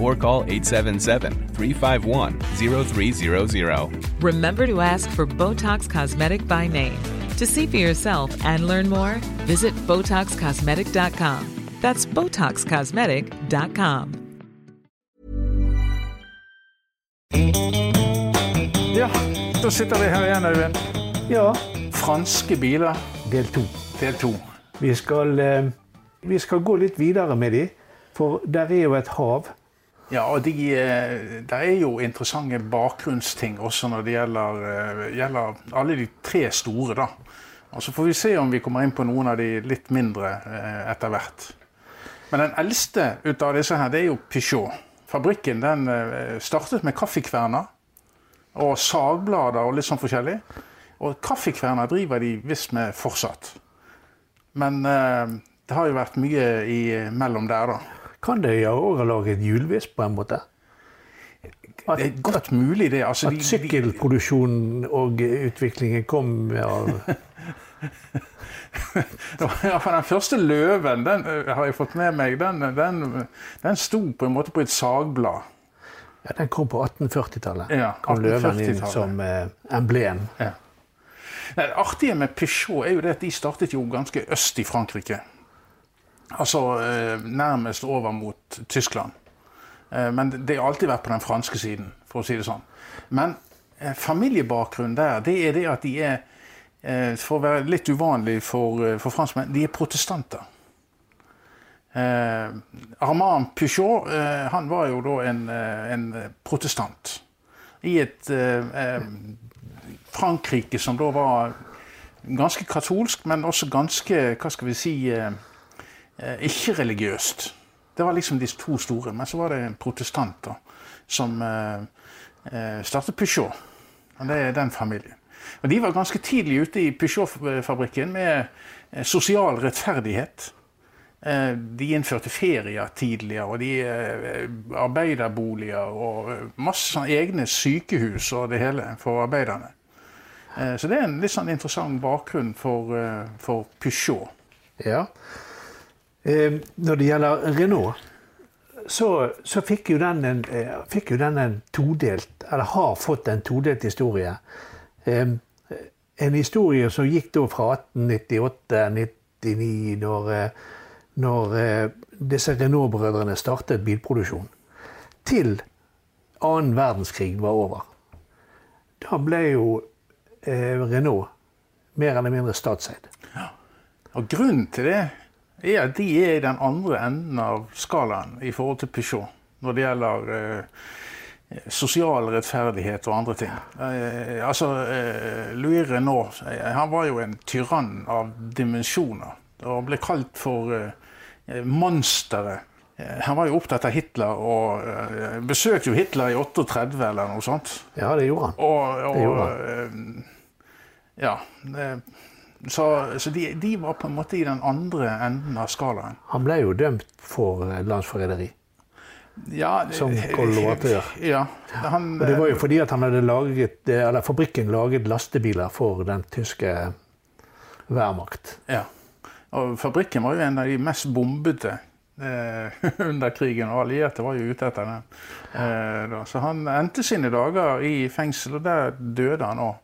or call 877-351-0300. Remember to ask for Botox Cosmetic by name. To see for yourself and learn more, visit BotoxCosmetic.com. That's BotoxCosmetic.com. Ja, da sitter vi her igjen, Øyvind. Ja, Franske biler, del to. del to. Vi skal, eh, vi skal gå litt videre med de, for der er jo et hav. Ja, og de, eh, det er jo interessante bakgrunnsting også når det gjelder, eh, gjelder alle de tre store. da. Og Så får vi se om vi kommer inn på noen av de litt mindre eh, etter hvert. Men den eldste ut av disse her, det er jo Peugeot. Fabrikken den startet med kaffekverner og sagblader og litt sånn forskjellig. Og kaffekverner driver de visst med fortsatt. Men det har jo vært mye imellom der, da. Kan de òg ha laget hjulvis på en måte? At, Det er godt mulig, det. Altså, at sykkelproduksjonen og utviklingen kom av Ja, for den første løven, den har jeg fått med meg, den, den, den sto på en måte på et sagblad. Ja, den kom på 1840-tallet. Ja, kom løven inn som eh, emblem. Ja. Det artige med Peugeot er jo det at de startet jo ganske øst i Frankrike. Altså eh, nærmest over mot Tyskland. Eh, men det har alltid vært på den franske siden, for å si det sånn. Men eh, familiebakgrunnen der, det er det at de er For å være litt uvanlig for, for franskmenn, de er protestanter. Eh, Armand Peugeot eh, han var jo da en, en protestant. I et eh, Frankrike som da var ganske katolsk, men også ganske hva skal vi si, eh, eh, ikke-religiøst. Det var liksom de to store. Men så var det protestanter som eh, eh, startet Peugeot. Og det er den familien. Og De var ganske tidlig ute i Peugeot-fabrikken med sosial rettferdighet. De innførte ferier tidligere, og de arbeiderboliger og masse egne sykehus og det hele for arbeiderne. Så det er en litt sånn interessant bakgrunn for, for Peugeot. Ja. Eh, når det gjelder Renault, så, så fikk, jo den en, eh, fikk jo den en todelt, eller har fått en todelt historie. En historie som gikk da fra 1898-99, når, eh, når disse Renault-brødrene startet bilproduksjon, til annen verdenskrig var over. Da ble jo eh, Renault mer eller mindre statseid. Og grunnen til det er at de er i den andre enden av skalaen i forhold til Peugeot når det gjelder eh, sosial rettferdighet og andre ting. Eh, altså, eh, Louis Renault eh, han var jo en tyrann av dimensjoner og ble kalt for eh, monsteret. Eh, Han var jo opptatt av Hitler og eh, besøkte jo Hitler i 38 eller noe sånt. Ja, det gjorde han. Og, og Det gjorde eh, Ja. Eh, Så, så de, de var på en måte i den andre enden av skalaen. Han ble jo dømt for eh, landsforræderi. Ja, Som kollaboratør. Ja. Han, Og det var jo fordi at han hadde laget, eh, eller fabrikken laget lastebiler for den tyske værmakt. Ja. Og fabrikken var jo en av de mest bombete eh, under krigen, og allierte var jo ute etter den. Eh. Så han endte sine dager i fengsel, og der døde han òg.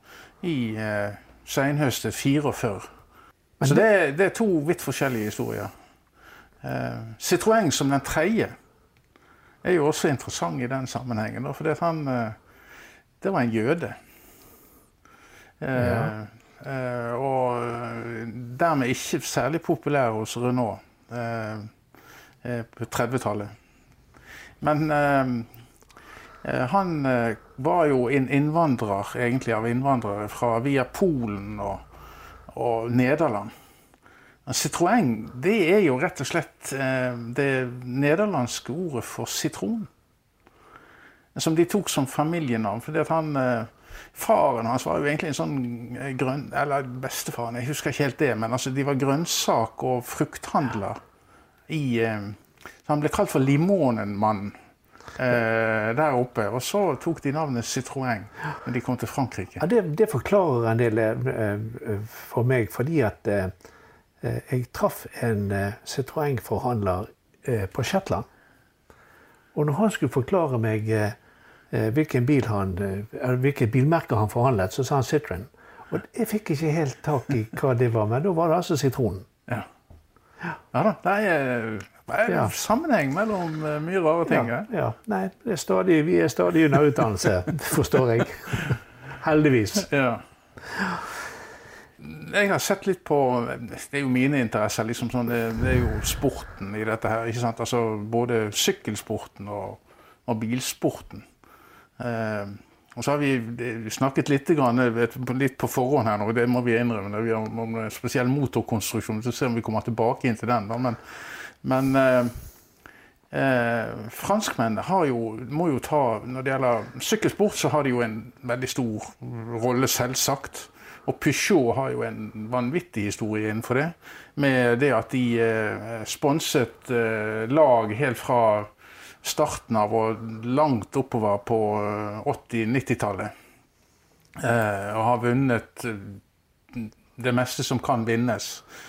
I eh, seinhøstet 44. Så det, det er to vidt forskjellige historier. Eh, Citroën som den tredje er jo også interessant i den sammenhengen. For han eh, Det var en jøde. Eh, eh, og eh, dermed ikke særlig populær hos Renault eh, eh, på 30-tallet. Men eh, eh, han eh, var jo en innvandrer, egentlig av innvandrere fra via Polen og, og Nederland. Citroën det er jo rett og slett eh, det nederlandske ordet for sitron. Som de tok som familienavn. fordi at han, eh, Faren hans var jo egentlig en sånn eh, grønn... Eller bestefaren, jeg husker ikke helt det. Men altså, de var grønnsak- og frukthandler i Han ble kalt for Limonenmannen der oppe. Og så tok de navnet Citroën når de kom til Frankrike. Ja, det, det forklarer en del eh, eh, for meg, fordi at eh, eh, jeg traff en eh, Citroën-forhandler eh, på Shetland. Og når han skulle forklare meg eh, eh, hvilken bil han, eh, hvilket bilmerke han forhandlet, så sa han Citroën. Og jeg fikk ikke helt tak i hva det var, men da var det altså sitronen. Ja. ja da, er, det er Ja. sammenheng mellom eh, mye rare ting. Ja, Ja. Nei, det er stadig, vi er stadig under utdannelse, forstår jeg. Heldigvis. Ja. Jeg har sett litt på Det er jo mine interesser. liksom sånn, det, det er jo sporten i dette her. ikke sant? Altså Både sykkelsporten og, og bilsporten. Eh, og så har vi snakket litt, grann, vet, litt på forhånd her nå, det må vi innrømme. vi har om en spesiell motorkonstruksjon. Så ser vi om vi kommer tilbake inn til den. da, Men, men eh, Eh, franskmennene har jo, må jo ta Når det gjelder sykkelsport, så har de jo en veldig stor rolle, selvsagt. Og Peugeot har jo en vanvittig historie innenfor det. Med det at de eh, sponset eh, lag helt fra starten av og langt oppover på eh, 80-90-tallet. Eh, og har vunnet eh, det meste som kan vinnes eh,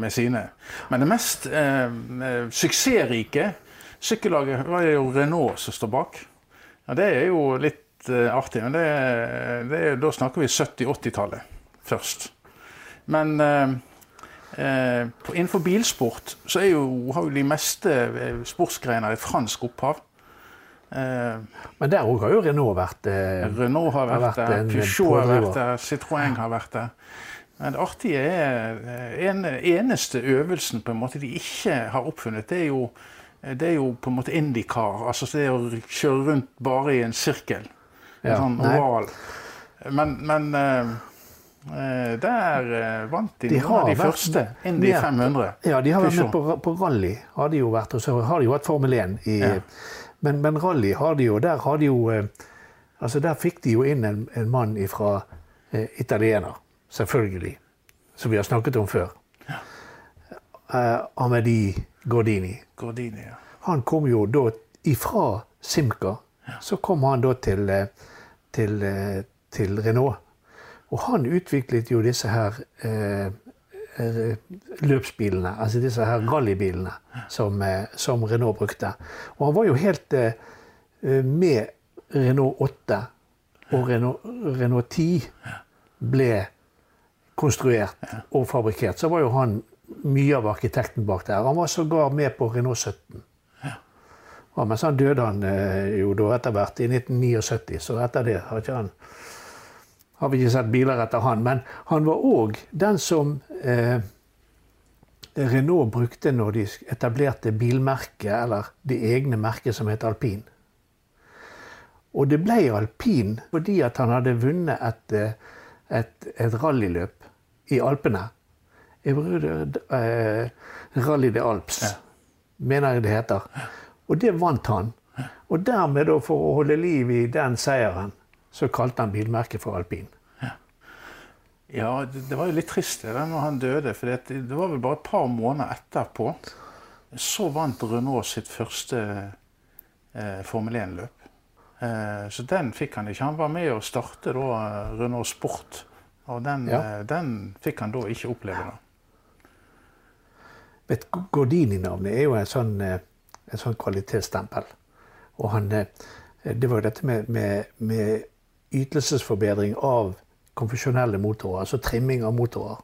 med sine. Men det mest eh, eh, suksessrike sykkellaget var jo Renault som står bak. Ja, det er jo litt eh, artig, men det, det da snakker vi 70-80-tallet først. Men eh, eh, på- innenfor bilsport så jo, har jo de meste eh, sportsgrener et fransk opphav. Eh, Men der òg har jo Renault vært eh, Renault har har vært, vært der, Peugeot har vært der, Citroën har vært der. Men det artige er eh, en eneste øvelsen på en måte de ikke har oppfunnet, det er jo, det er jo på en måte Indycar. Altså det å kjøre rundt bare i en sirkel. En Ja, sånn oval. Men, men eh, eh, der eh, vant de, De noen av de vært første. Indy med- 500. Ja, de har vært med på, på rally. Har de jo vært, og så har de jo hatt Formel 1. I, Ja. men, men rally har de jo Der har de jo eh, altså Der fikk de jo inn en, en mann fra eh, italiener, selvfølgelig. Som vi har snakket om før. Eh, Amedi Gordini. Gordini, ja. Han kom jo da ifra Simca. Så kom han da til, eh, til, eh, til Renault. Og han utviklet jo disse her eh, eh, løpsbilene, altså disse her rallybilene som, som Renault brukte. Og han var jo helt eh, med Renault 8 og Renault, Renault 10 ble konstruert og fabrikkert. Så var jo han mye av arkitekten bak der. Han var sågar med på Renault 17. Ja, men så døde han eh, jo da etter hvert, i 1979, så etter det har, han, har vi ikke sett biler etter han. Men han var òg den som eh, Renault brukte når de etablerte bilmerket, eller det egne merket som het Alpin. Og det ble alpin fordi at han hadde vunnet et, eh, et, et rallyløp i Alpene. Eh, Rally de Alps, mener jeg det heter. Og det vant han. Og dermed, da, for å holde liv i den seieren, så kalte han bilmerket for alpin. Ja, det, det var jo litt trist det når han døde. For det, det var vel bare et par måneder etterpå. Så vant Renault sitt første eh, Formel 1-løp. Eh, så den fikk han ikke. Han var med å starte da Renault Sport, og den, Ja. eh, den fikk han da ikke oppleve. Men Gordini-navnet er jo en sånn, eh, en sånn kvalitetsstempel. Og han, eh, det var jo dette med, med, med ytelsesforbedring av konfesjonelle motorer, altså trimming av motorer,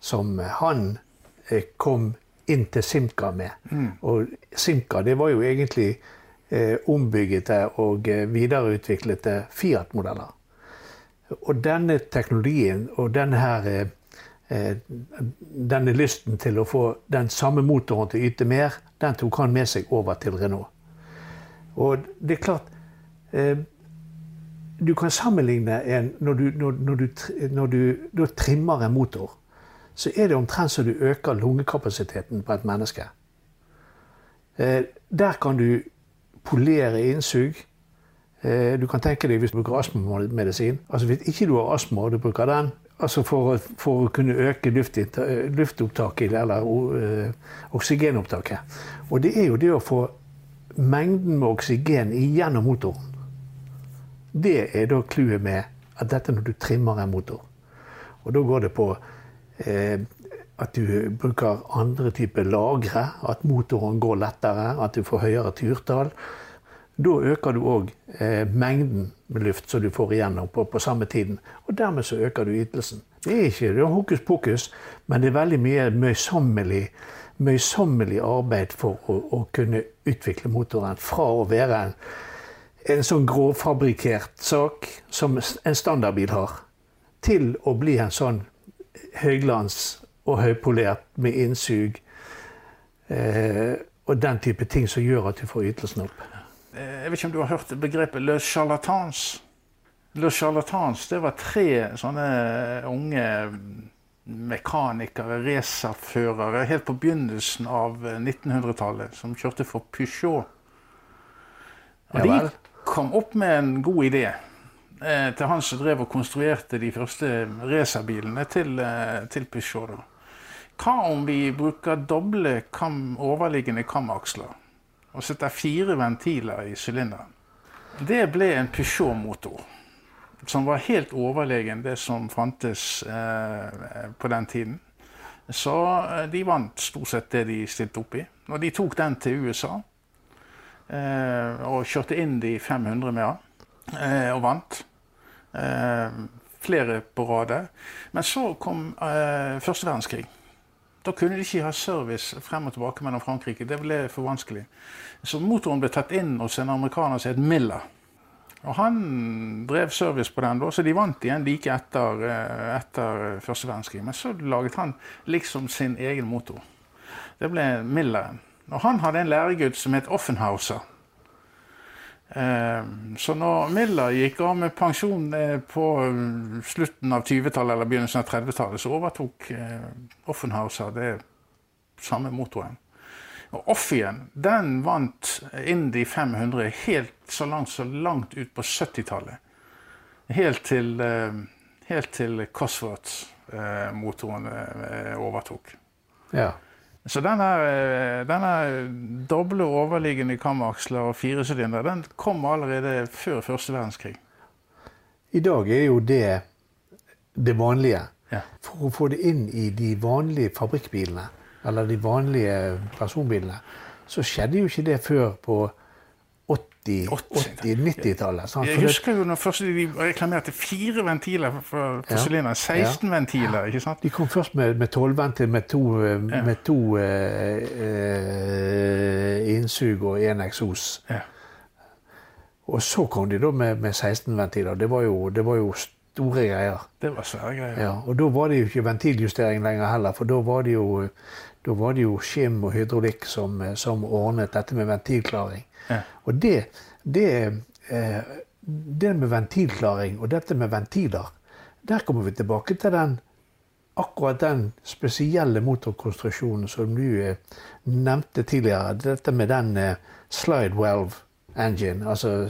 som han kom inn til Simca med. Og Simca det var jo egentlig eh, ombyggete og videreutviklede Fiat-modeller. Og denne teknologien og denne eh, eh, denne lysten til å få den samme motoren til å yte mer, den tok han med seg over til Renault. Og det er klart eh, Du kan sammenligne en Når du, når, når du, når du du trimmer en motor, så er det omtrent så du øker lungekapasiteten på et menneske. Der kan du polere innsug. Eh, Du kan tenke deg hvis du bruker astmamedisin. Altså Hvis ikke du har astma og du bruker den altså for, for å kunne øke eh, luftopptaket eller uh, oksygenopptaket. Og det er jo det å få mengden med oksygen igjennom motoren. Det er da clouet med at dette når du trimmer en motor. Og da går det på eh, at du bruker andre typer lagre, at motoren går lettere, at du får høyere turtall. Da øker du òg eh, mengden med luft som du får igjennom på, på samme tiden. Og dermed så øker du ytelsen. Det er ikke det er hokus pokus, men det er veldig mye møysommelig, møysommelig arbeid for å, å kunne utvikle motoren fra å være en, en sånn grovfabrikkert sak som en standardbil har, til å bli en sånn høyglans og høypolert med innsug eh, og den type ting som gjør at du får ytelsen opp. Eh, Jeg vet ikke om du har hørt begrepet le charlatans? Le charlatans, det var tre sånne unge mekanikere, racerførere, helt på begynnelsen av 1900-tallet, som kjørte for Peugeot. Og Ja de kom opp med en god idé eh, til han som drev og konstruerte de første racerbilene til, eh, til Peugeot. Da. Hva om vi bruker doble kam, overliggende kamaksler og setter fire ventiler i sylinderen? Det ble en Peugeot-motor som var helt overlegen det som fantes eh, på den tiden. Så eh, de vant stort sett det de stilte opp i. Og de tok den til USA eh, og kjørte inn de 500 med den, eh, og vant. Eh, flere på radet. Men så kom eh, første verdenskrig. Da kunne de ikke ha service frem og tilbake mellom Frankrike. Det ble for vanskelig. Så motoren ble tatt inn hos en amerikaner som het Miller. Og han drev service på den, da, så de vant igjen like etter, eh, etter første verdenskrig. Men så laget han liksom sin egen motor. Det ble Milleren. Og han hadde en læregutt som het Offenhauser. Eh, Så når Miller gikk av med pensjon eh, på eh, slutten av 20-tallet eller begynnelsen av 30-tallet, så overtok eh, Offenhauser det samme motoren. Og Offien den vant Indy 500 helt så langt, så langt ut på 70-tallet. Helt til, eh, til Cosworth-motoren overtok. Ja. Så denne, eh, denne doble overliggende kamaksler og firesylinder den kom allerede før første verdenskrig. I dag er jo det det vanlige. Ja. For å få det inn i de vanlige fabrikkbilene, eller de vanlige personbilene, så skjedde jo ikke det før på 80-, 80-90-tallet. sant? Jeg husker jo når først de reklamerte fire ventiler for, Ja. sylinderen. 16 ventiler, ikke sant? De kom først med, med 12 ventiler med to, eh, med to eh, eh, innsug og én eksos. Ja. Og så kom de da med, med 16-ventiler. Det, var jo- det var jo store greier. Det var svære greier. Ja, og da var det jo ikke ventiljustering lenger heller, for da var det jo, da var det jo skim og hydraulikk som, som ordnet dette med ventilklaring. Og det, det, eh, det med ventilklaring og dette med ventiler, der kommer vi tilbake til den akkurat den spesielle motorkonstruksjonen som du eh, nevnte tidligere. Dette med den eh, slide valve engine, altså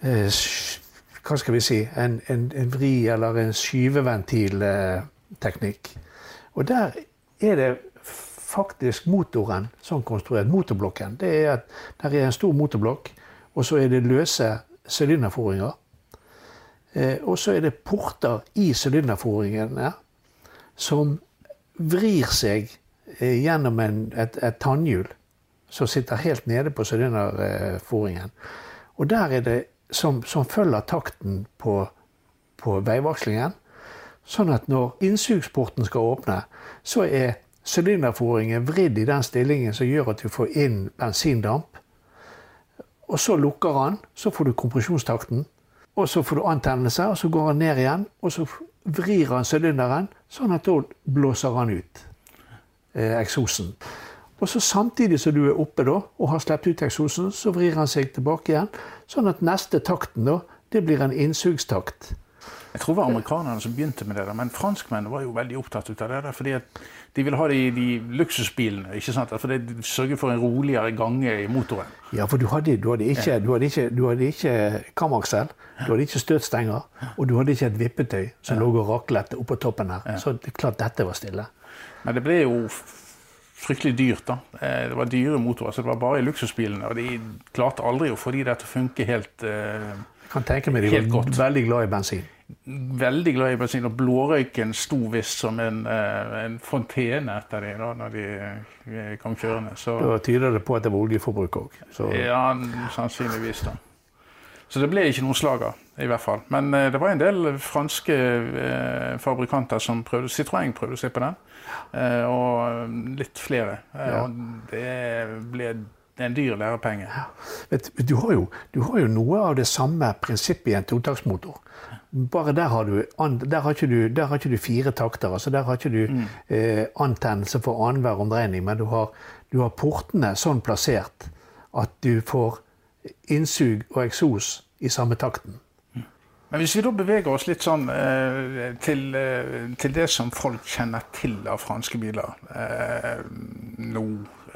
hva skal vi si, en, en, en vri- eller en skyveventilteknikk. Og der er det faktisk motoren sånn konstruert. Motorblokken. Det er at der er en stor motorblokk, og så er det løse sylinderforinger. Eh, og så er det porter i sylinderforingene som vrir seg eh, gjennom en, et, et tannhjul som sitter helt nede på sylinderforingen. Og der er det som, som følger takten på, på veivakslingen. Sånn at når innsugsporten skal åpne, så er sylinderforingen vridd i den stillingen som gjør at du får inn bensindamp. Og så lukker han, så får du kompresjonstakten. Og så får du antennelse, og så går han ned igjen. Og så vrir han sylinderen, sånn at da blåser han ut eh, eksosen. Og så Samtidig som du er oppe da, og har sluppet ut eksosen, så vrir han seg tilbake igjen. Sånn at neste takten da, det blir en innsugstakt. Jeg tror det var amerikanerne som begynte med det, men franskmennene var jo veldig opptatt av det. fordi De ville ha det i de luksusbilene. ikke sant? For det sørger for en roligere gange i motoren. Ja, for du hadde, du hadde ikke, du hadde ikke, du hadde ikke kamaksel, du hadde ikke støtstenger, og du hadde ikke et vippetøy som lå og raklet oppå toppen her. Så det er klart dette var stille. Men det ble jo fryktelig dyrt. da. Eh, det var dyre motorer, så det var bare i luksusbilene. Og de klarte aldri å få de der til å funke helt uh, Jeg kan tenke meg de var godt. veldig glad i bensin. Veldig glad i bensin, og blårøyken sto visst som en, uh, en fontene etter dem da når de uh, kom kjørende. Så, Da tyder det på at det var oljeforbruk òg. ja, sannsynligvis, da. Så det ble ikke noen slager, i hvert fall. Men det var en del franske fabrikanter som prøvde Citroën prøvde å se på den. Eh, og litt flere. Eh, ja. Og det ble en dyr lærepenge. Ja. Du, har jo, du, har jo, noe av det samme prinsippet i en totaktsmotor. Bare der har, du, der har, du, der har ikke du fire takter. altså Der har ikke du mm. eh, antennelse for annenhver omdreining, men du har, du har portene sånn plassert at du får innsug og eksos i samme takten. Men hvis vi da beveger oss litt sånn eh, til, eh, til, det som folk kjenner til av franske biler eh, nå,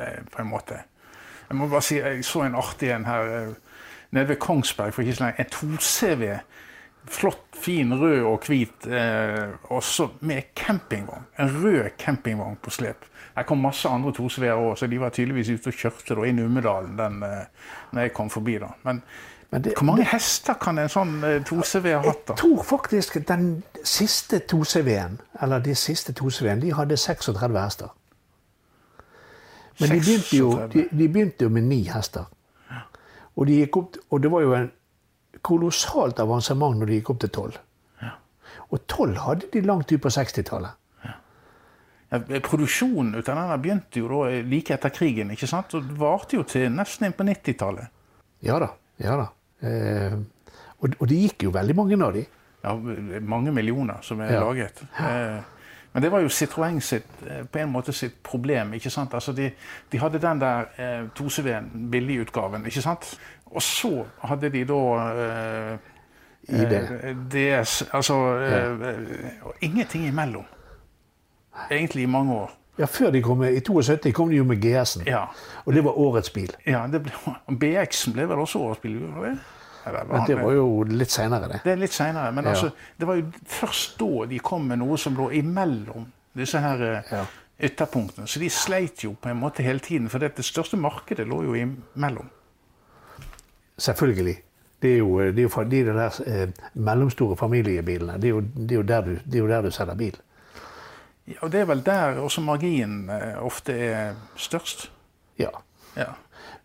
eh, på en måte. Jeg må bare si, jeg så en artig en her eh, nede ved Kongsberg for ikke så lenge. En 2CV. Flott, fin, rød og hvit. Eh, også med campingvogn. En rød campingvogn på slep. Her kom masse andre 2CV-er òg, så de var tydeligvis ute og kjørte da, i Ummedalen den, når jeg kom forbi. da. Men det, Hvor mange hester kan en sånn 2CV eh, ha hatt? da? Jeg tror faktisk den siste 2CV-en, eller de siste 2CV-en, de hadde 36 hester. Men de begynte, jo, de, de begynte jo med ni hester. Og, de opp, og, det var jo en kolossalt avansement når de gikk opp til tolv. Og tolv hadde de langt ut på 60-tallet. Ja, produksjonen ut av denne begynte jo da like etter krigen, ikke sant? og varte jo til nesten inn på 90-tallet. Ja da. ja da. Eh, og, og, det gikk jo veldig mange av de. Ja, mange millioner som er ja. laget. Eh, men det var jo Citroën sitt, eh, på en måte sitt problem. ikke sant? Altså de, de hadde den der eh, 2CV-en, billigutgaven, ikke sant? Og så hadde de da eh, ID. Eh, DS. Altså ja. Ingenting imellom. Egentlig i mange år. Ja, før de kom med, I 72 kom de jo med GS-en. Ja. Og det var årets bil. Ja, BX-en ble vel også årets bil? Det? Men det var jo litt seinere, det. Det er litt senere, Men ja. altså, det var jo først da de kom med noe som lå imellom disse her eh, ja. ytterpunktene. Så de sleit jo på en måte hele tiden, for det, største markedet lå jo imellom. Selvfølgelig. Det er jo, det er jo de der eh, mellomstore familiebilene. Det er, jo, det, er der du, det er jo der du selger bil. Ja, og Det er vel der også marginen eh, ofte er størst? Ja. ja.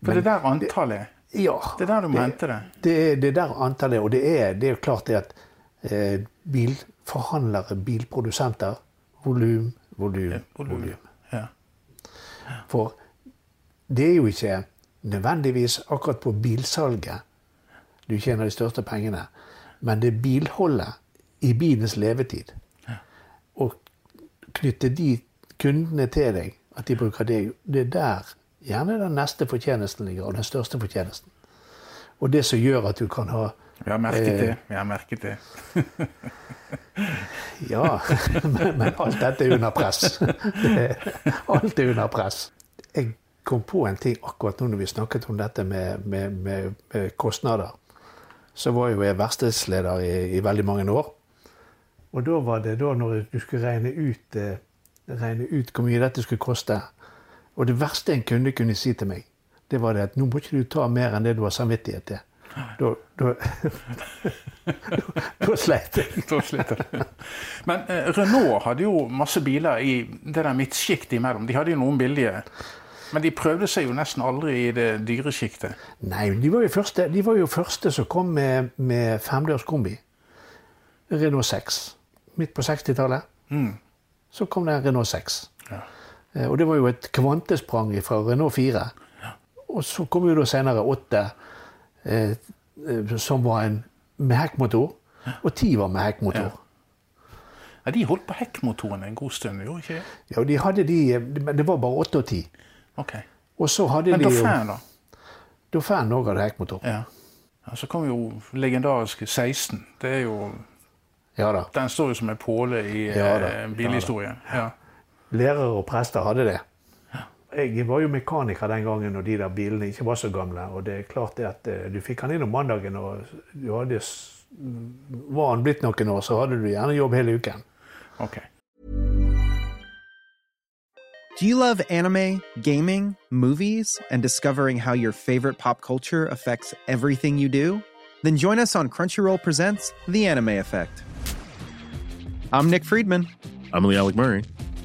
For Men, det er der antallet? Ja. Det er der du må hente det? Det er, det er der antallet. Og det er, det er klart det at eh, bilforhandlere, bilprodusenter Volum, volum, volum. Ja. For det er jo ikke nødvendigvis akkurat på bilsalget du tjener de største pengene, men det er bilholdet i bilens levetid. Og knytte de kundene til deg, at de bruker deg, det er der gjerne den neste fortjenesten ligger, og den største fortjenesten. Og det som gjør at du kan ha Vi har merket eh, det. Vi har merket det. ja, men, men, alt dette er under press. Det, alt er under press. Jeg kom på en ting akkurat nå når vi snakket om dette med, med, med, med kostnader. Så var jo jeg verkstedsleder i, i, veldig mange år. Og da var det da når du skulle regne ut, eh, regne ut hvor mye dette skulle koste, Og det verste en kunde kunne si til meg, det var det at nå må ikke du ta mer enn det du har samvittighet til. Da, da, da, da sleit jeg. Da sliter jeg. Men eh, Renault hadde jo masse biler i det der midtsjiktet imellom. De hadde jo noen billige. Men de prøvde seg jo nesten aldri i det dyre sjiktet. Nei, de var jo første, de var jo første som kom med, med femdørs kombi. Renault 6. Midt på 60-tallet. Så kom det en Renault 6. Ja. Eh, Og det var jo et kvantesprang fra Renault 4. Og så kom jo da senere 8, eh, eh, som var en med hekkmotor. Og 10 var med hekkmotor. Ja, de holdt på hekkmotoren en god stund, gjorde ikke det? Ja, de hadde de, men det var bare 8 og 10. Ok. Og så hadde Men de Dauphin, da? Dauphin òg hadde hekkmotor. Ja. ja. Så kom jo legendariske 16. Det er jo Ja da. Den står jo som en påle i Ja eh, bilhistorien. Ja. Lærere og prester hadde det. Jeg var jo mekaniker den gangen når de der bilene ikke var så gamle. Og det er klart det at eh, du fikk han inn om mandagen, og du hadde, var han blitt noen år, så hadde du gjerne jobb hele uken. Ok. Do you love anime, gaming, movies, and discovering how your favorite pop culture affects everything you do? Then join us on Crunchyroll Presents The Anime Effect. I'm Nick Friedman. I'm Lee Alec Murray.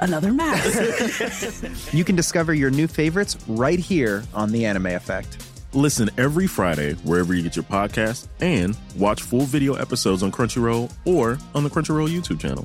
another mask. you can discover your new favorites right here on The Anime Effect. Listen every Friday wherever you get your podcasts and watch full video episodes on Crunchyroll or on the Crunchyroll YouTube channel.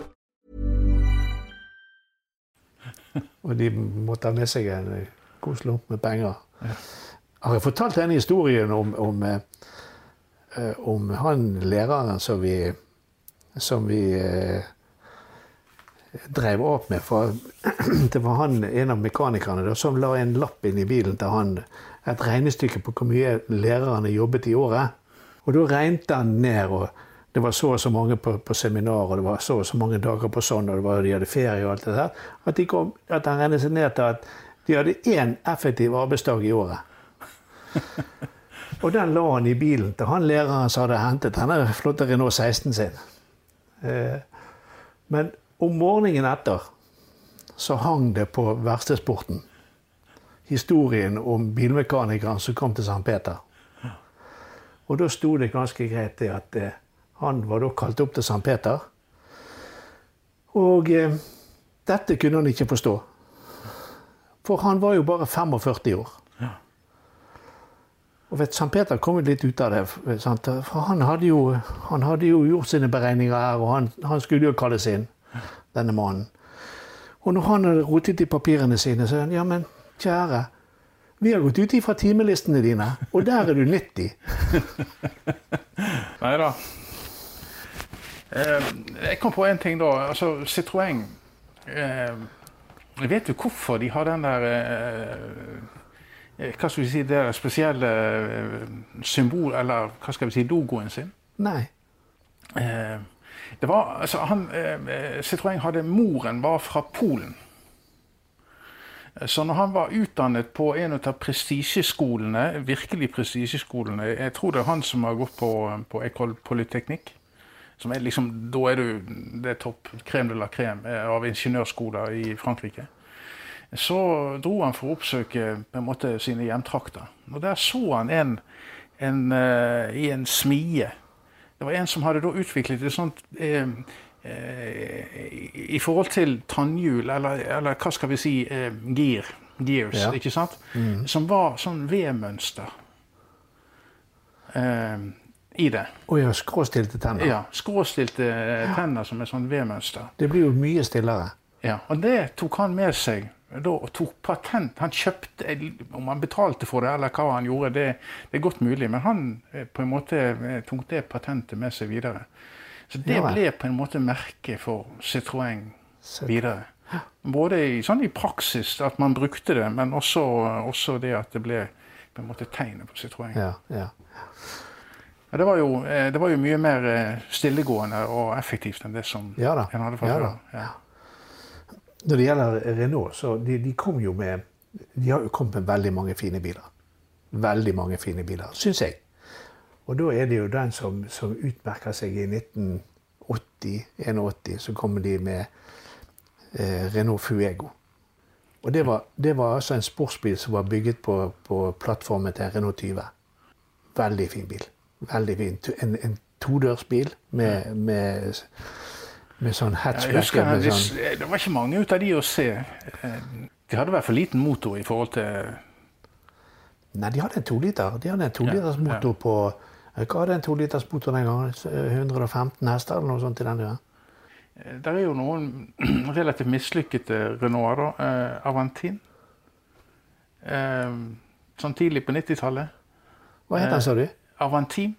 Og de måtte ha med seg en eh, god slump med penger. Har jeg fortalt denne historien om, om, eh, eh, om han læreren som vi, som vi drev opp med? For det var han, en av mekanikerne da, som la en lapp inn i bilen til han, et regnestykke på hvor mye lærerne jobbet i året. Og da regnet han ned. og det var så og så mange på, på seminar, og det var så og så mange dager på sånn, og det var, de hadde ferie og alt det der. At, de kom, at han regnet seg ned til at de hadde én effektiv arbeidsdag i året. og den la han i bilen til han læreren som hadde hentet denne flotte Renault 16 sin. Eh, men om morgenen etter så hang det på verkstedsporten historien om bilmekanikeren som kom til St. Peter. Og da sto det ganske greit det at eh, han var da kalt opp til St. Peter. Og eh, dette kunne han ikke forstå. For han var jo bare 45 år. Og vet, St. Peter kom jo litt ut av det. Sant? For han hadde, jo, han hadde jo gjort sine beregninger her, og han, han skulle jo kalles inn, denne mannen. Og når han hadde rotet i papirene sine, så sa han ja, men kjære, vi har gått ut ifra timelistene dine, og der er du 90. Nei da. Eh, jeg kom på en ting da. Altså, Citroën eh, Vet du hvorfor de har den der eh, Hva skal vi si, det spesielle symbol, eller hva skal vi si, logoen sin? Nei. Eh, det var, altså, han, Citroën hadde Moren var fra Polen. Så når han var utdannet på en av prestisjeskolene, virkelig prestisjeskolene Jeg tror det er han som har gått på, på Ecole Polytechnique. Som er liksom, da er du det er topp Crème de la crème eh, av ingeniørskoler i Frankrike. Så dro han for å oppsøke på en måte sine hjemtrakter. Og der så han en, en uh, i en smie. Det var en som hadde da utviklet et sånt uh, I forhold til tannhjul, eller, eller hva skal vi si, eh, gear, gears, Ja. ikke sant? Mm. Som var sånn V-mønster eh, i det. Å ja, skråstilte tenner. Ja, Skråstilte eh, tenner som er sånn V-mønster. Det blir jo mye stillere. Ja, og det tok han med seg da, og tok patent. Han kjøpte, Om han betalte for det eller hva han gjorde, det, det er godt mulig. Men han eh, på en måte eh, tok det patentet med seg videre. Så det Ja ble på en måte merket for Citroën videre. Både i, sånn i praksis, at man brukte det, men også, også det at det ble på en måte tegnet på Citroën. Ja, ja. Ja, det, var jo, eh, det var jo mye mer eh, stillegående og effektivt enn det som Ja da. en hadde fra Ja før. da. Ja. Når det gjelder Renault, så de, de kom jo med De har jo kommet med veldig mange fine biler. Veldig mange fine biler, syns jeg. Og da er det jo den som, som utmerker seg i 1980-81, så kommer de med eh, Renault Fuego. Og det var, det var altså en sportsbil som var bygget på, på plattformen til Renault 20. Veldig fin bil. Veldig fin. En, en todørsbil med, med, med sånn hatchback. med det, sånn, det var ikke mange ut av de å se. Eh, De hadde vært for liten motor i forhold til Nei, de hadde en toliter. De hadde en toliters Ja, ja. motor på Hva hadde en toliters motor den gangen? 115 hester eller noe sånt i den duren? Det er jo noen relativt mislykkede Renault, da. Eh, Avantin. Eh, sånn tidlig på 90-tallet. Hva het den, sa du? Avantin.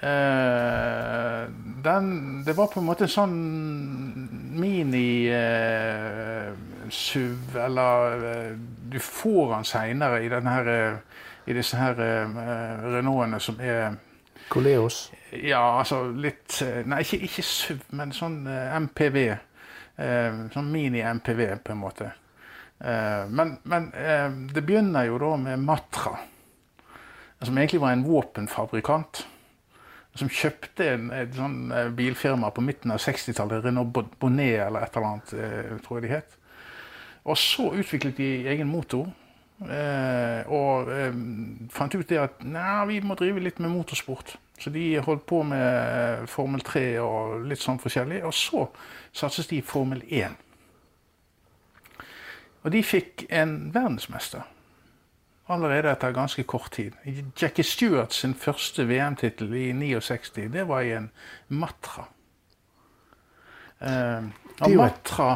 Uh, den Det var på en måte en sånn mini-SUV, eller uh, Du får den seinere i, her, eh, i disse her eh, Renaultene som er Coleos? Ja, altså litt eh, Nei, ikke, ikke SUV, men sånn eh, MPV. Eh, sånn mini-MPV, på en måte. Eh, men men eh, det begynner jo da med Matra, som egentlig var en våpenfabrikant. Som kjøpte en, et sånn eh, bilfirma på midten av 60-tallet, Renault Bonnet eller et eller annet, eh, tror jeg de het. Og så utviklet de egen motor. Eh, og fant ut det at nei, vi må drive litt med motorsport. Så de holdt på med Formel 3 og litt sånn forskjellig. Og så satses de i Formel 1. Og de fikk en verdensmester allerede etter ganske kort tid. Jackie Stewart sin første VM-tittel i 69, det var i en Matra. Eh, og Matra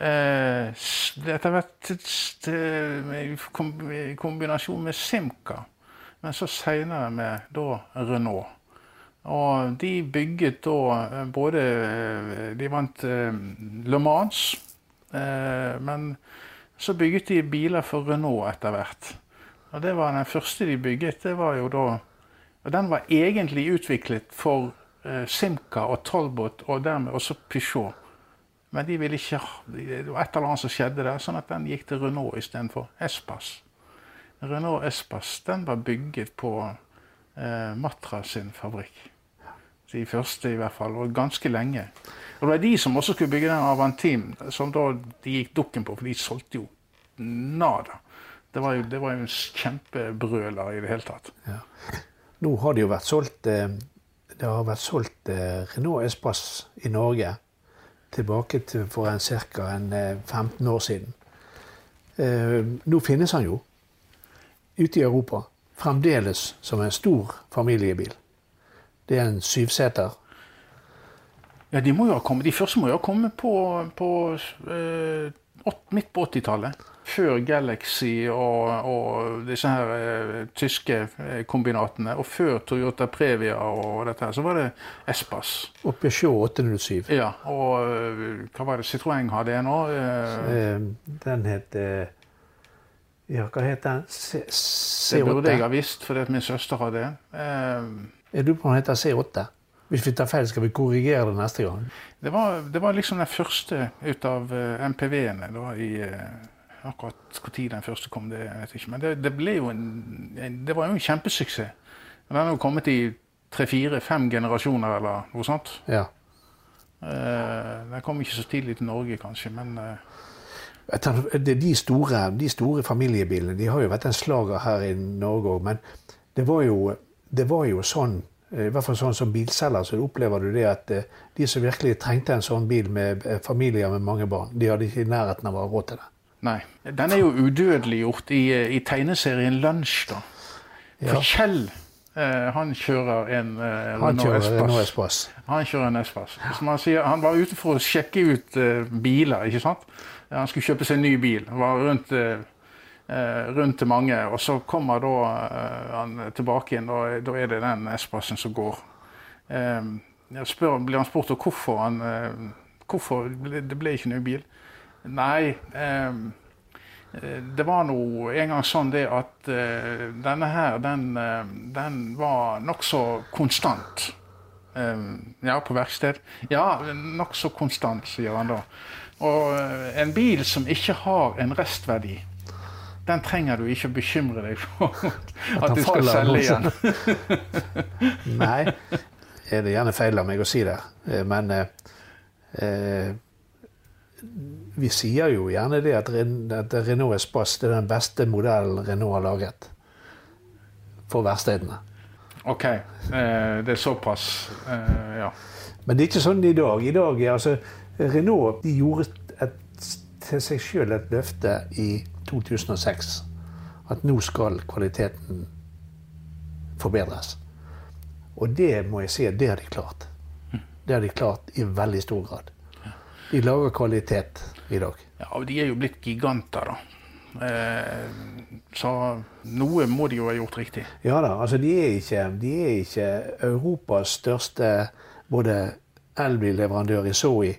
eh, Etter hvert i kombinasjon med Simca, men så seinere med da Renault. Og de bygget da eh, både eh, De vant eh, Le Mans, eh, men så bygget de biler for Renault etter hvert. Og det var den første de bygget. det var jo da, og Den var egentlig utviklet for eh, Simca og Talbot og dermed også Peugeot. Men de ville ikke Det var et eller annet som skjedde der, sånn at den gikk til Renault istedenfor Espas. Renault Espas den var bygget på eh, Matra sin fabrikk. De første i hvert fall, og ganske lenge. Og det var de som også skulle bygge den Avantim, som da de gikk dukken på, for de solgte jo nada. Det var jo, det var jo en kjempebrøler i det hele tatt. Nå har det jo vært solgt eh, Det har vært solgt eh, Renault Espace i Norge tilbake til for en ca. En, eh, 15 år siden. Nå finnes han jo ute i Europa fremdeles som en stor familiebil. Det er en syvseter. Ja, de, må jo ha kommet, de første må jo ha kommet på, på eh, midt på 80-tallet. Før Galaxy og, og disse her eh, tyske eh, kombinatene. Og før Toyota Previa og dette her, så var det Espas. Og Peugeot 807. Ja, og eh, hva var det Citroën hadde nå? Den het eh, Ja, hva het den? C8? det burde jeg ha visst, fordi min søster hadde en. Jeg lurer på om den heter C8. Hvis vi tar feil, skal vi korrigere det neste gang. Det var, det var liksom den første ut av MPV-ene i Akkurat når den første kom, det vet jeg ikke. Men det, det ble jo en, Det var jo en kjempesuksess. Den har jo kommet i tre-fire-fem generasjoner eller noe sånt. Ja. Uh, den kom ikke så tidlig til Norge, kanskje, men uh, De store, de store familiebilene de har jo vært en slager her i Norge òg, men det var, jo, det var jo sånn eh, i hvert fall sånn som bilselger, så opplever du det at de som virkelig trengte en sånn bil med familier med mange barn, de hadde ikke i nærheten av å ha råd til det. Nei. Den er jo udødeliggjort i, i tegneserien Lunsj, da. For Ja. Kjell eh, han kjører en eh. Renault Espace. Han kjører en Espas. Som han, sier, han var ute for å sjekke ut eh, biler, ikke sant? Han skulle kjøpe seg en ny bil. Han Var rundt, eh, eh, rundt til mange. Og så kommer da eh, han tilbake igjen, og da er det den Espasen som går. Eh, jeg spør, blir han spurt om hvorfor han eh, Hvorfor det ble ikke ny bil? Nei, eh, eh, det var nå en gang sånn det at eh, denne her, den, eh, den var nokså konstant. Eh, ja, på verksted. Ja, nokså konstant, sier han da. Og en bil som ikke har en restverdi, den trenger du ikke å bekymre deg for at du skal selge igjen. Nei, er det gjerne feil av meg å si det. Men eh, vi sier jo gjerne det at, at Renault Espace er den beste modellen Renault har laget for verkstedene. OK, eh, det er såpass. Eh, ja. Men det er ikke sånn i dag. I dag er altså Renault de gjorde et, til seg sjøl et løfte i 2006. At nå skal kvaliteten forbedres. Og det må jeg si at det har de klart. Det har de klart i veldig stor grad. De lager kvalitet i dag. ja, og de er jo blitt giganter, da. Eh, så noe må de jo ha gjort riktig. Ja da, altså de er ikke, de er ikke Europas største både elbilleverandør i Zoe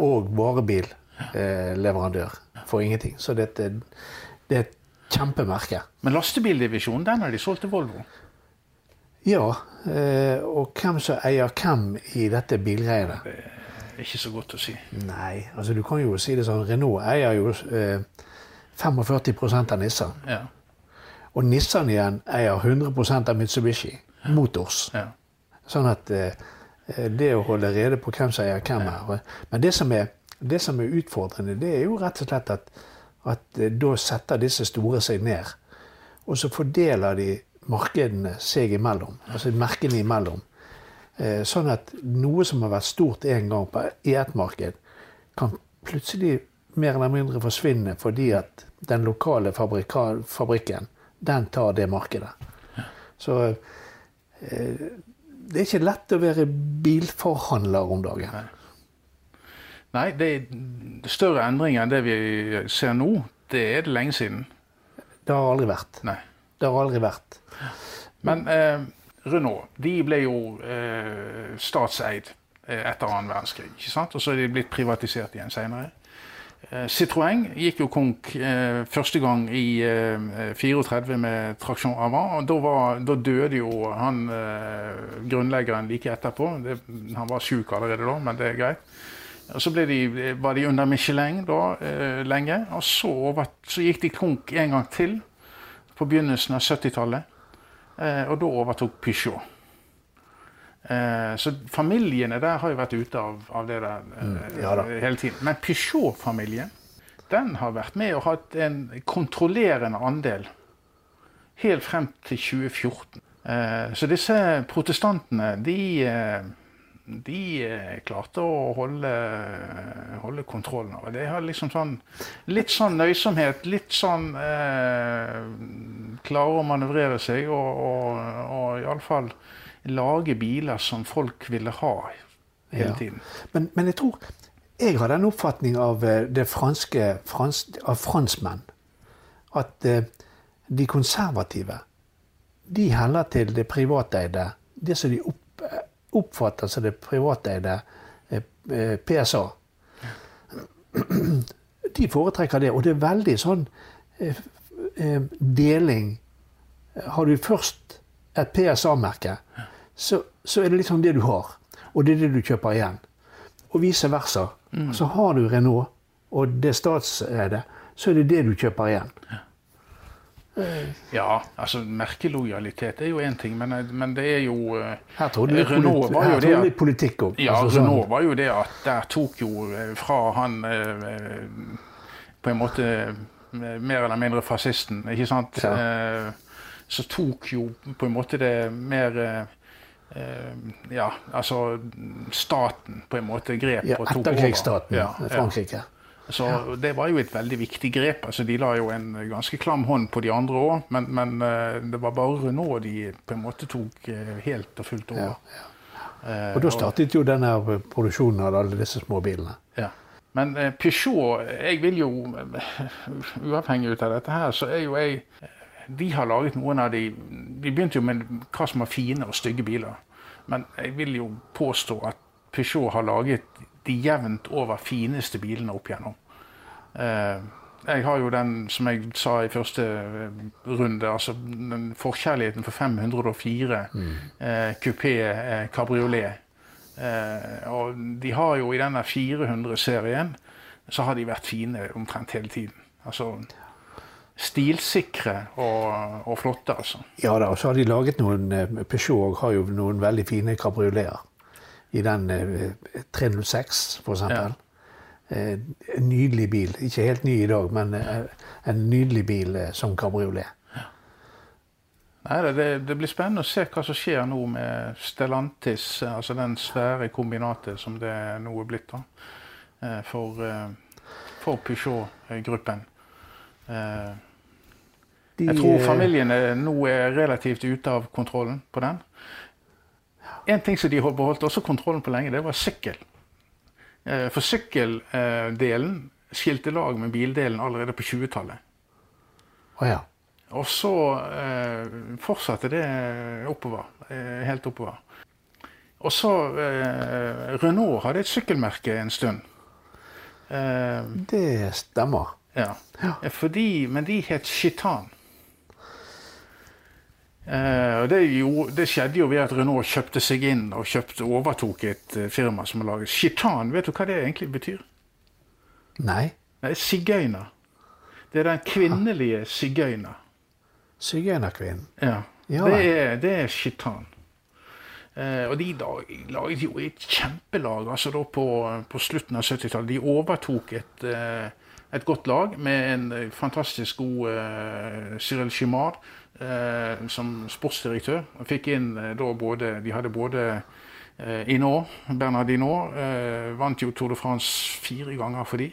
og varebilleverandør for ingenting. Så dette, det er et kjempemerke. Men lastebildivisjonen, den har de solgt til Volvo. Ja, eh, og hvem som eier hvem i dette bilgreiene? Ikke så godt å si. Nei, altså du kan jo si det sånn, Renault eier jo eh, 45% av Nissan. Ja. Og Nissan igjen eier 100% av Mitsubishi Motors. Ja. Sånn at eh, det å holde rede på hvem som eier hvem her. Men det som, er, det som er utfordrende, det er jo rett og slett at, at eh, da setter disse store seg ned. Og så fordeler de markedene seg imellom, altså merkene imellom. Eh, Sånn at noe som har vært stort en gang på, i ett marked, kan plutselig mer eller mindre forsvinne fordi at den lokale fabrikken, den tar det markedet. Så eh, det er ikke lett å være bilforhandler om dagen. Nei, det er større endringer enn det vi ser nå. Det er det lenge siden. Det har aldri vært. Nei. Det har aldri vært. Men eh, Renault de ble jo eh, statseid eh, etter annen verdenskrig. ikke sant? Og så er de blitt privatisert igjen senere. Eh, Citroën gikk jo konk eh, første gang i eh, 34 med traksjon avant. og Da, var, da døde jo han eh, grunnleggeren like etterpå. Det, han var sjuk allerede da, men det er greit. Og Så de, var de under Michelin da, eh, lenge, og så, over, så gikk de konk en gang til på begynnelsen av 70-tallet. Eh, og da overtok Peugeot. Eh, så familiene der har jo vært ute av, av det der eh, Mm, ja hele tiden. Men Peugeot-familien den har vært med og hatt en kontrollerende andel helt frem til 2014. Eh, så disse protestantene, de, de eh, klarte å holde, holde kontrollen over det. har liksom sånn, litt sånn nøysomhet, litt sånn eh, Klare å manøvrere seg og, og, og iallfall lage biler som folk ville ha hele Ja. tiden. Men, men jeg tror Jeg har den oppfatning av eh, det franske frans, av franskmenn at eh, de konservative de heller til det privateide. Det som de opp, eh, oppfatter som det privateide eh, eh, PSA. De foretrekker det. Og det er veldig sånn eh, deling. Har du først et PSA-merke, så, så er det liksom det du har. Og det er det du kjøper igjen. Og vice versa. Så har du Renault, og det statseide, så er det det du kjøper igjen. Ja, altså merkelojalitet er jo én ting, men, men det er jo eh, Her trodde vi politi- var jo det at- politikk òg. Ja, Altså, sånn- Renault var jo det at der tok jo eh, fra han eh, på en måte mer eller mindre fascisten, ikke sant? Eh, Så tok jo på en måte det mer Ja, altså staten på en måte grep Ja, og tok over. etterkrigsstaten Ja, Frankrike. Så det var jo et veldig viktig grep. altså De la jo en ganske klam hånd på de andre òg, men, men eh, det var bare nå de på en måte tok eh, helt og fullt over. Eh, Og da startet jo denne produksjonen av alle disse små bilene. Ja. Men Peugeot, jeg vil jo Uavhengig ut av dette her, så er jo jeg De har laget noen av de Vi begynte jo med hva som var fine og stygge biler. Men jeg vil jo påstå at Peugeot har laget de jevnt over fineste bilene opp igjennom. Eh, jeg har jo den, som jeg sa i første eh, runde, altså den forkjærligheten for 504 eh, kupé eh, kabriolet. Og de har jo i denne 400-serien så har de vært fine omtrent hele tiden. Altså stilsikre og, og flotte, altså. Ja da, og så har de laget noen Peugeot har jo noen veldig fine kabrioleter. I den eh, 306, for eksempel. Eh, en nydelig bil. Ikke helt ny i dag, men eh, en nydelig bil eh, som kabriolet. Nei, det, det blir spennende å se hva som skjer nå med Stellantis, eh, altså den svære kombinatet som det nå er blitt da, eh, for, eh, for Peugeot-gruppen. Eh, Jeg tror eh, familiene nå er relativt ute av kontrollen på den. En ting som de har beholdt også kontrollen på lenge, det var sykkel. Eh, For sykkeldelen skilte lag med bildelen allerede på 20-tallet. Oh, ja. Og så eh, fortsatte det oppover. Eh, helt oppover. Og så eh, Renault hadde et sykkelmerke en stund. Eh, Det stemmer. ja. Fordi, men de het Chitan. Eh, og det, gjorde- det skjedde jo ved at Renault kjøpte seg inn og kjøpte, overtok et eh, firma som har laget Chitan. Vet du hva det egentlig betyr? Nei. Det er sigøyner. Det er den kvinnelige sigøyner. Sigøynerkvinnen. Ja. Ja det, er, det er Chitan. Eh, og de da, laget jo et kjempelag altså da på, på slutten av 70-tallet. De overtok et, et godt lag med en fantastisk god Cyril Chimard eh, som sportsdirektør. Og fikk inn eh, da både De hadde både eh, Hinault, Bernard Inor, eh, vant jo Tour de France fire ganger for de.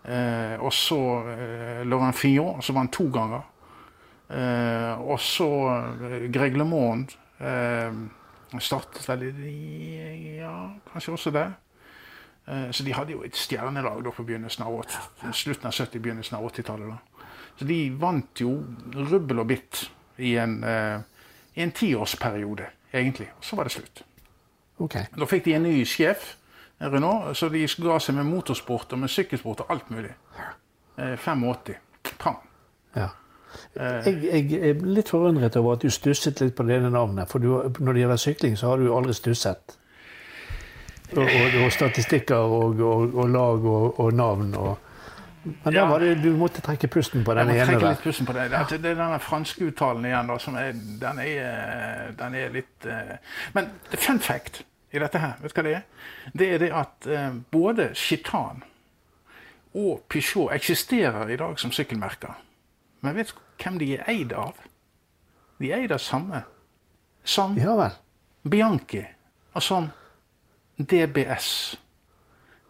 Eh, og så Laurent Fillon, som vant to ganger. Eh, og så Greg LeMond eh, startet vel i Ja, kanskje også det. Eh, så de hadde jo et stjernelag på begynnelsen av 80, slutten av 70-, begynnelsen av 80-tallet. De vant jo rubbel og bitt i en, eh, i en tiårsperiode, egentlig. Og så var det slutt. Okay. Da fikk de en ny sjef, Renault, så de ga seg med motorsport og med sykkelsport og alt mulig. Eh, 85. Pang. Ja. Jeg, jeg er litt forundret over at du stusset litt på det navnet. For du, når det gjelder sykling, så har du aldri stusset. Og, og, og statistikker og, og, lag og navn og Men Ja. var det, du måtte trekke pusten på Jeg den må ene trekke der. litt pusten på det. Det er, det er denne franske uttalen igjen, da, som er, den, er, den er litt eh, Men fun fact i dette her, vet du hva det er? Det er det at eh, både Chitan og Peugeot eksisterer i dag som sykkelmerker. Men vet du hvem de er eid av? De er eid av samme som Ja. Bianchi og som DBS.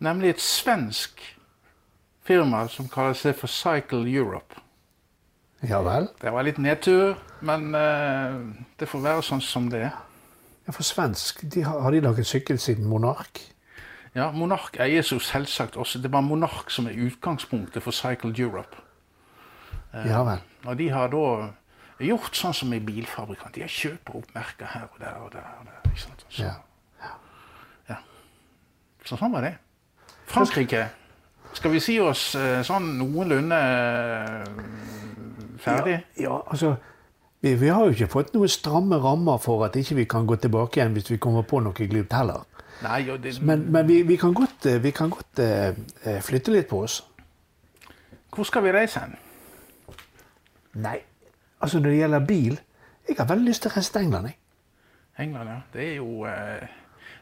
Nemlig et svensk firma som kaller seg for Cycle Europe. Ja vel. Det var litt nedtur, men uh, det får være sånn som det er. Ja, for svensk, de har, har de laget sykkel siden Monark? Ja, Monark eies jo selvsagt også. Det var Monark som er utgangspunktet for Cycle Europe. Uh, Ja vel. Og de har da gjort sånn som i bilfabrikant. De har kjøper opp merker her og der og der. og der, ikke sant? Så, Ja. så sånn var det. Frankrike. Skal vi si oss eh, sånn noenlunde eh, ferdig? Ja, altså vi, vi har jo ikke fått noen stramme rammer for at ikke vi kan gå tilbake igjen hvis vi kommer på noe glimt heller. Nei, og det, Men, men vi, vi kan godt, eh, vi kan godt eh, flytte litt på oss. hvor skal vi reise hen? Nei, altså når det gjelder bil Jeg har veldig lyst til å reise til England. Jeg. England, ja. Det er jo,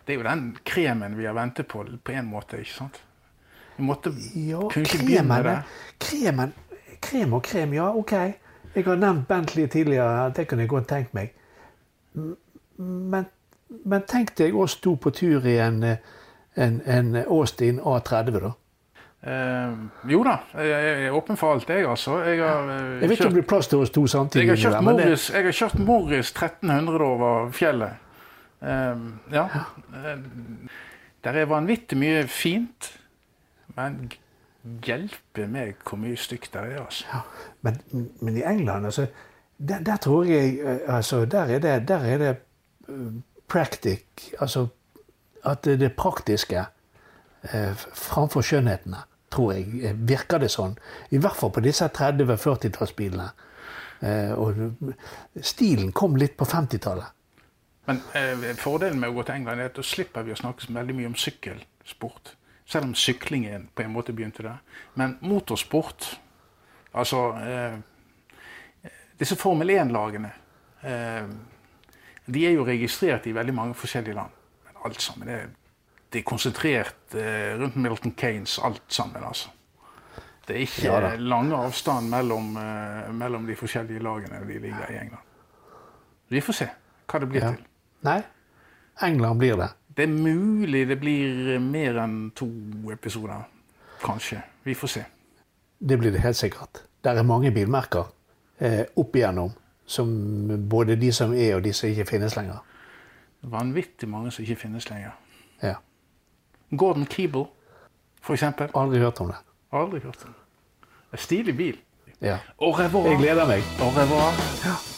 det er jo den kremen vi har ventet på, på en måte, ikke sant? Vi måtte Ja, kunne ikke begynne kremen, det. kremen Krem og krem, ja, OK. Jeg har nevnt Bentley tidligere, det kunne jeg godt tenkt meg. Men, men tenk deg oss to på tur i en, en, en Austin A30, da. Eh, jo da, jeg er åpen for alt, jeg, altså. Jeg har, eh, Jeg vet ikke om det blir plass til oss to samtidig. jeg har kjørt det- Morris, jeg har kjørt Morris 1300 over fjellet. Eh, ja. Eh, der er vanvittig mye fint, men hjelpe meg hvor mye stygt det er, altså. Men, men i England, altså, der, der tror jeg eh, altså, Der er det, der er det eh, practic Altså at det praktiske eh, framfor skjønnhetene, tror jeg. eh, Virker det sånn. I hvert fall på disse 30-40-tallsbilene. Eh, og stilen kom litt på 50-tallet. Men eh, fordelen med å gå til England er at da slipper vi å snakke veldig mye om sykkelsport. Selv om syklingen på en måte begynte der. Men motorsport, altså eh, Disse Formel 1-lagene eh, de er jo registrert i veldig mange forskjellige land. Men alt sammen er, det er konsentrert eh, rundt Milton Keynes, alt sammen, altså. Det er ikke Ja lange avstand mellom, eh, mellom de forskjellige lagene de ligger i England. Vi får se hva det blir Ja. til. Nei, England blir det. Det er mulig det blir mer enn to episoder. Kanskje. Vi får se. Det blir det helt sikkert. Der er mange bilmerker eh, opp igjennom, som både de som er og de som ikke finnes lenger. Vanvittig mange som ikke finnes lenger. Ja. Gordon Keeble, for eksempel. Aldri hørt om det. Aldri hørt om. En stilig bil. Ja. Au revoir. Jeg gleder meg. Au revoir.